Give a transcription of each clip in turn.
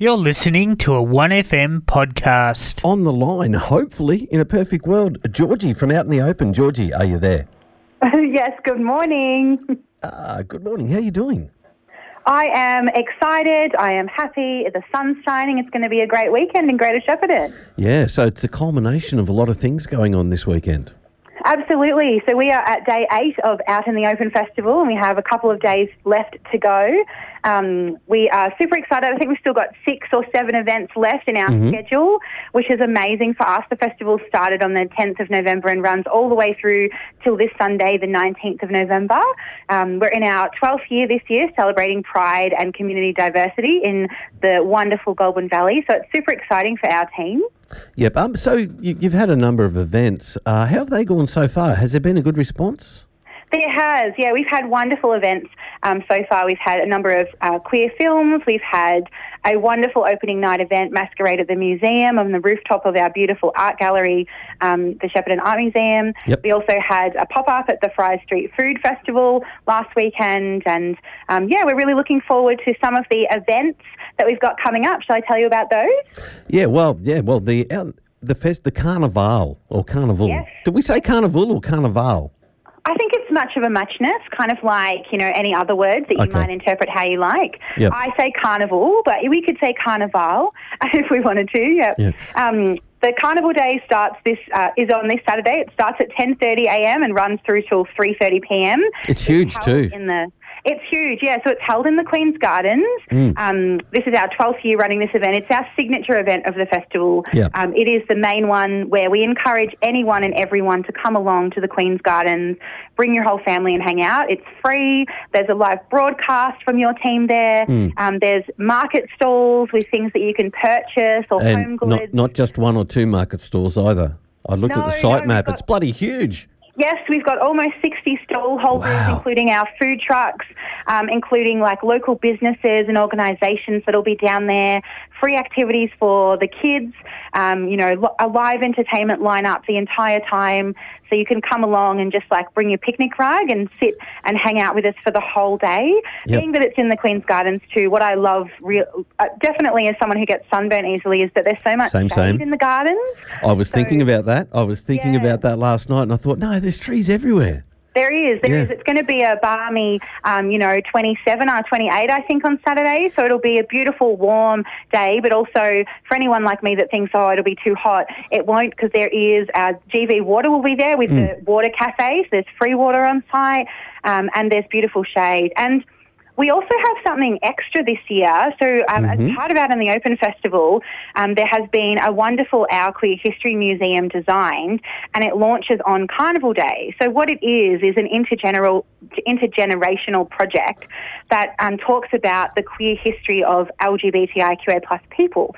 You're listening to a 1FM podcast. On the line, hopefully, in a perfect world, Georgie from Out in the Open. Georgie, are you there? yes, good morning. Ah, good morning. How are you doing? I am excited. I am happy. The sun's shining. It's going to be a great weekend in Greater Shepparton. Yeah, so it's a culmination of a lot of things going on this weekend. Absolutely. So we are at day eight of Out in the Open Festival, and we have a couple of days left to go. Um, we are super excited. I think we've still got six or seven events left in our Mm-hmm. schedule, which is amazing for us. The festival started on the 10th of November and runs all the way through till this Sunday, the 19th of November. Um, we're in our 12th year this year, celebrating pride and community diversity in the wonderful Goulburn Valley. So it's super exciting for our team. Yep. Um, so you, you've had a number of events. Uh, how have they gone so far? Has there been a good response? There has, yeah. We've had wonderful events um, so far. We've had a number of uh, queer films. We've had a wonderful opening night event, Masquerade at the Museum, on the rooftop of our beautiful art gallery, um, the Shepparton Art Museum. Yep. We also had a pop up at the Fryers Street Food Festival last weekend. And um, yeah, we're really looking forward to some of the events that we've got coming up. Shall I tell you about those? Yeah. Well, yeah. Well, the uh, the fest, the carnival or carnival. Yes. Did we say carnival or carnival? It's much of a muchness, kind of like, you know, any other words that you Okay. might interpret how you like. Yep. I say carnival, but we could say carnival if we wanted to. Yep. Yeah. Um, the carnival day starts this uh, is on this Saturday. It starts at 10:30 a.m. and runs through till 3:30 p.m. It's huge too. In the it's huge, yeah. So it's held in the Queen's Gardens. Mm. Um, this is our 12th year running this event. It's our signature event of the festival. Yeah. Um, it is the main one where we encourage anyone and everyone to come along to the Queen's Gardens, bring your whole family and hang out. It's free. There's a live broadcast from your team there. Mm. Um, there's market stalls with things that you can purchase or home And goods. not not just one or two market stalls either. I looked at the site no, map. we've bloody huge. Yes, we've got almost 60 stall holders, Wow. including our food trucks, um, including like local businesses and organisations that'll be down there. Free activities for the kids, um, you know, a live entertainment lineup the entire time. So you can come along and just like bring your picnic rug and sit and hang out with us for the whole day. Yep. Being that it's in the Queen's Gardens too, what I love real, uh, definitely as someone who gets sunburn easily is that there's so much Same, shade same. in the gardens. I was thinking about that. I was thinking Yeah. about that last night, and I thought, no, there's trees everywhere. There is. There Yeah. is. It's going to be a balmy, um, you know, 27 or 28, I think, on Saturday. So it'll be a beautiful, warm day. But also, for anyone like me that thinks, oh, it'll be too hot, it won't because there is uh, GV Water will be there with the water cafes. There's free water on site um, and there's beautiful shade. And we also have something extra this year. So, um, as part of Out in the Open Festival, um, there has been a wonderful Our Queer History Museum designed, and it launches on Carnival Day. So, what it is is an intergeneral, intergenerational project that um, talks about the queer history of LGBTIQA plus people.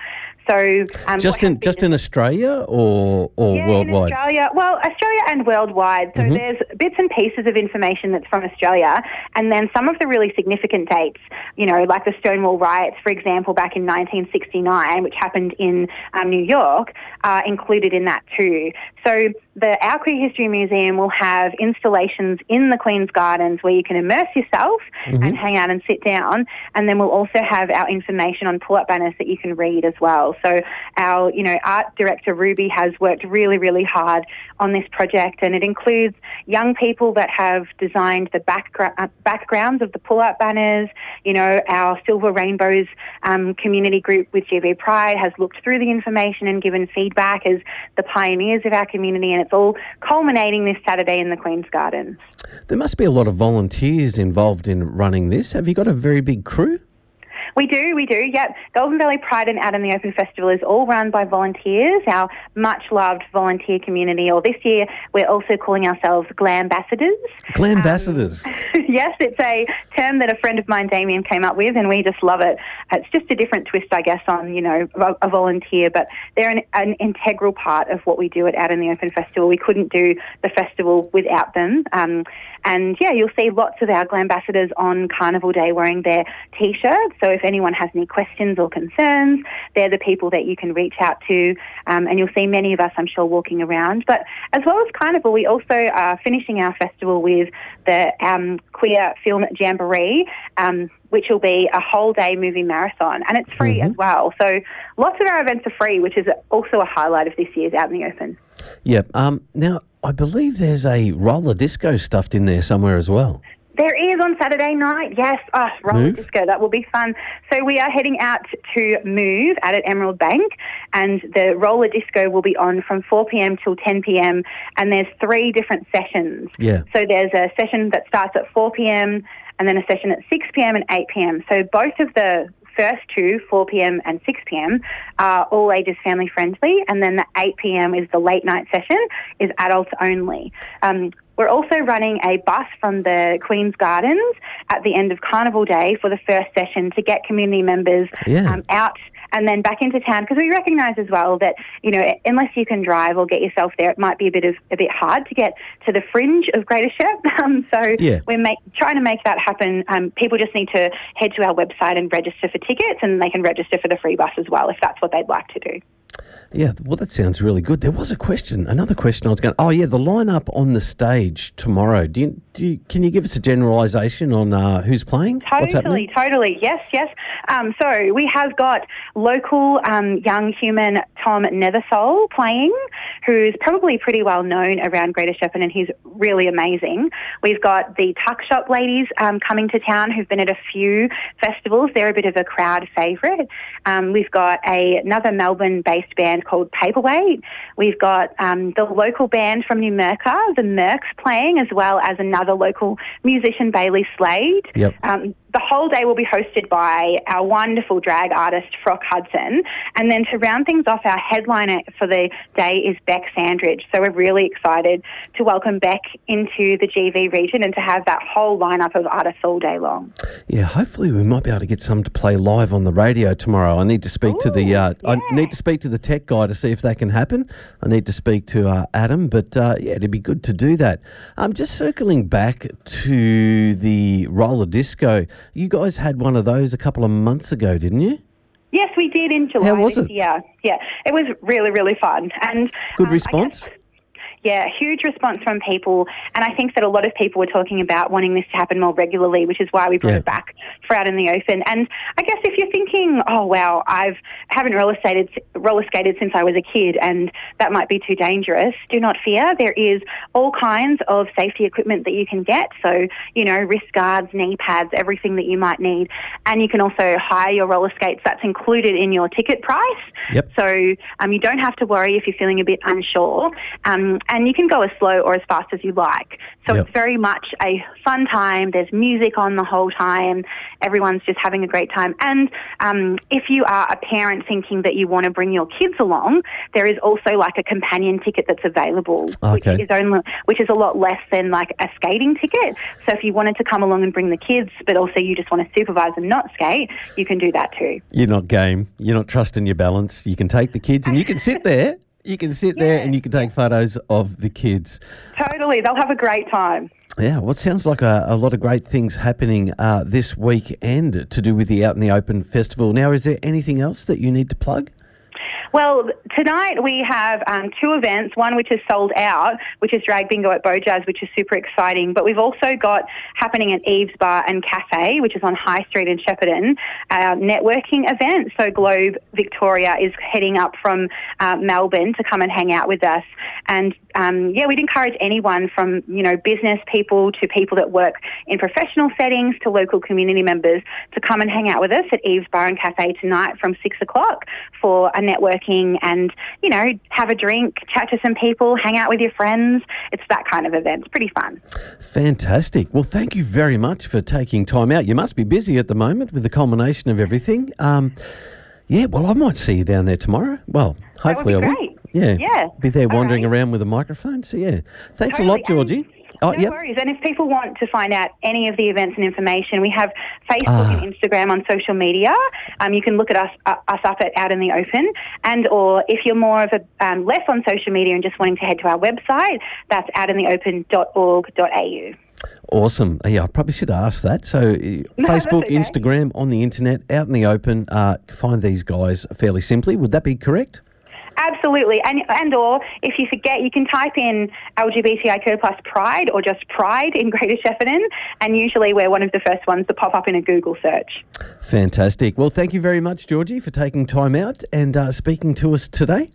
So, um, Just in just in Australia or or yeah, worldwide? In Australia, well, Australia and worldwide. So there's bits and pieces of information that's from Australia, and then some of the really significant dates. You know, like the Stonewall riots, for example, back in 1969, which happened in um, New York, are included in that too. So the Our Queer History Museum will have installations in the Queen's Gardens where you can immerse yourself and hang out and sit down, and then we'll also have our information on pull-up banners that you can read as well. So our, you know, art director Ruby has worked really, really hard on this project, and it includes young people that have designed the uh, backgrounds of the pull-up banners. You know, our Silver Rainbows um, community group with GV Pride has looked through the information and given feedback as the pioneers of our community, and it's all culminating this Saturday in the Queen's Garden. There must be a lot of volunteers involved in running this. Have you got a very big crew? We do, we do, yep. Goulburn Valley Pride and Out in the Open Festival is all run by volunteers, our much loved volunteer community. Or this year, we're also calling ourselves Glambassadors. Glambassadors. yes, it's a term that a friend of mine, Damien, came up with, and we just love it. It's just a different twist, I guess, on you know a, a volunteer, but they're an, an integral part of what we do at Out in the Open Festival. We couldn't do the festival without them. Um, and yeah, you'll see lots of our Glambassadors on Carnival Day wearing their t-shirts. So if anyone has any questions or concerns, they're the people that you can reach out to. Um, and you'll see many of us, I'm sure, walking around. But as well as Carnival, we also are finishing our festival with the um, Queer Film Jamboree. Um, which will be a whole day movie marathon, and it's free as well. So lots of our events are free, which is also a highlight of this year's Out in the Open. Yep. Um, now, I believe there's a roller disco stuffed in there somewhere as well. There is on Saturday night, yes. Oh, roller Move? disco, that will be fun. So we are heading out to Move out at Emerald Bank, and the roller disco will be on from 4 p.m. till 10 p.m. And there's three different sessions. Yeah. So there's a session that starts at 4 p.m. and then a session at 6 p.m. and 8 p.m. So both of the first two, 4 p.m. and 6 p.m., are all ages family friendly, and then the 8 p.m. is the late night session, is adults only. Um, we're also running a bus from the Queen's Gardens at the end of Carnival Day for the first session to get community members Yeah. um, out and then back into town because we recognise as well that you know unless you can drive or get yourself there, it might be a bit of a bit hard to get to the fringe of Greater Shep. Um, so Yeah. we're make, trying to make that happen. Um, people just need to head to our website and register for tickets, and they can register for the free bus as well if that's what they'd like to do. Yeah, well, that sounds really good. There was a question, another question I was going. Oh, yeah, the lineup on the stage tomorrow. Do you, do you, can you give us a generalisation on uh, who's playing? Totally, totally. Yes, yes. Um, so we have got local um, young human Tom Nethersole playing, who's probably pretty well known around Greater Shepparton and he's really amazing. We've got the Tuck Shop ladies um, coming to town who've been at a few festivals. They're a bit of a crowd favourite. Um, we've got a, another Melbourne-based band called Paperweight. We've got um, the local band from Numurkah, the Mercs, playing, as well as another local musician, Bailey Slade. Yep. Um, the whole day will be hosted by our wonderful drag artist, Frock Hudson. And then to round things off, our headliner for the day is Bec Sandridge. So we're really excited to welcome Bec into the GV region and to have that whole lineup of artists all day long. Yeah, hopefully we might be able to get some to play live on the radio tomorrow. I need to speak to the. Uh, I need to speak to the tech guy to see if that can happen. I need to speak to uh, Adam, but uh, yeah, it'd be good to do that. Um, just circling back to the roller disco. You guys had one of those a couple of months ago, didn't you? Yes, we did in July How was it? year. Yeah, it was really, really fun. And Good um, response. guess- Yeah, huge response from people, and I think that a lot of people were talking about wanting this to happen more regularly, which is why we brought Yeah. it back for out in the open. And I guess if you're thinking, oh wow, I've haven't roller skated roller skated since I was a kid, and that might be too dangerous. Do not fear. There is all kinds of safety equipment that you can get. So you know, wrist guards, knee pads, everything that you might need, and you can also hire your roller skates. That's included in your ticket price. Yep. So um, you don't have to worry if you're feeling a bit unsure. Um, and you can go as slow or as fast as you like. So Yep. it's very much a fun time. There's music on the whole time. Everyone's just having a great time. And um, if you are a parent thinking that you want to bring your kids along, there is also like a companion ticket that's available, Okay. which is only which is a lot less than like a skating ticket. So if you wanted to come along and bring the kids, but also you just want to supervise and not skate, you can do that too. You're not game. You're not trusting your balance. You can take the kids and you can sit there. You can sit there and you can take photos of the kids. Totally, they'll have a great time. Yeah, well, it sounds like a, a lot of great things happening uh, this weekend to do with the Out in the Open Festival. Now, is there anything else that you need to plug? Well, tonight we have um, two events. One which is sold out, which is Drag Bingo at Bojaz, which is super exciting. But we've also got happening at Eve's Bar and Cafe, which is on High Street in Shepparton, a networking event. So Globe Victoria is heading up from uh, Melbourne to come and hang out with us. And um, yeah, we'd encourage anyone from you know business people to people that work in professional settings to local community members to come and hang out with us at Eve's Bar and Cafe tonight from six o'clock for a networking and you know have a drink, chat to some people, hang out with your friends. It's that kind of event. It's pretty fun. Fantastic. Well, thank you very much for taking time out. You must be busy at the moment with the culmination of everything. Um, yeah, well, I might see you down there tomorrow. Well, hopefully be I will. Yeah. Yeah. Be there wandering right. around with a microphone. So, yeah. Thanks a lot, Georgie. Oh, no yep. worries. And if people want to find out any of the events and information, we have Facebook Ah. and Instagram on social media. Um, you can look at us uh, us up at Out in the Open, and or if you're more of a um, less on social media and just wanting to head to our website, that's outintheopen.org.au. Awesome. Yeah, I probably should ask that. So, uh, that's Facebook, okay. Instagram, on the internet, out in the open, uh, find these guys fairly simply. Would that be correct? Absolutely. Absolutely, and and or if you forget, you can type in LGBTIQ plus Pride or just Pride in Greater Shepparton, and usually we're one of the first ones to pop up in a Google search. Fantastic. Well, thank you very much, Georgie, for taking time out and uh, speaking to us today.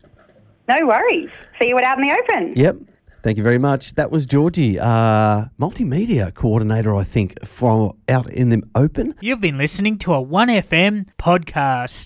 No worries. See you out in the open. Yep. Thank you very much. That was Georgie, uh, multimedia coordinator, I think, from out in the open. You've been listening to a 1FM podcast.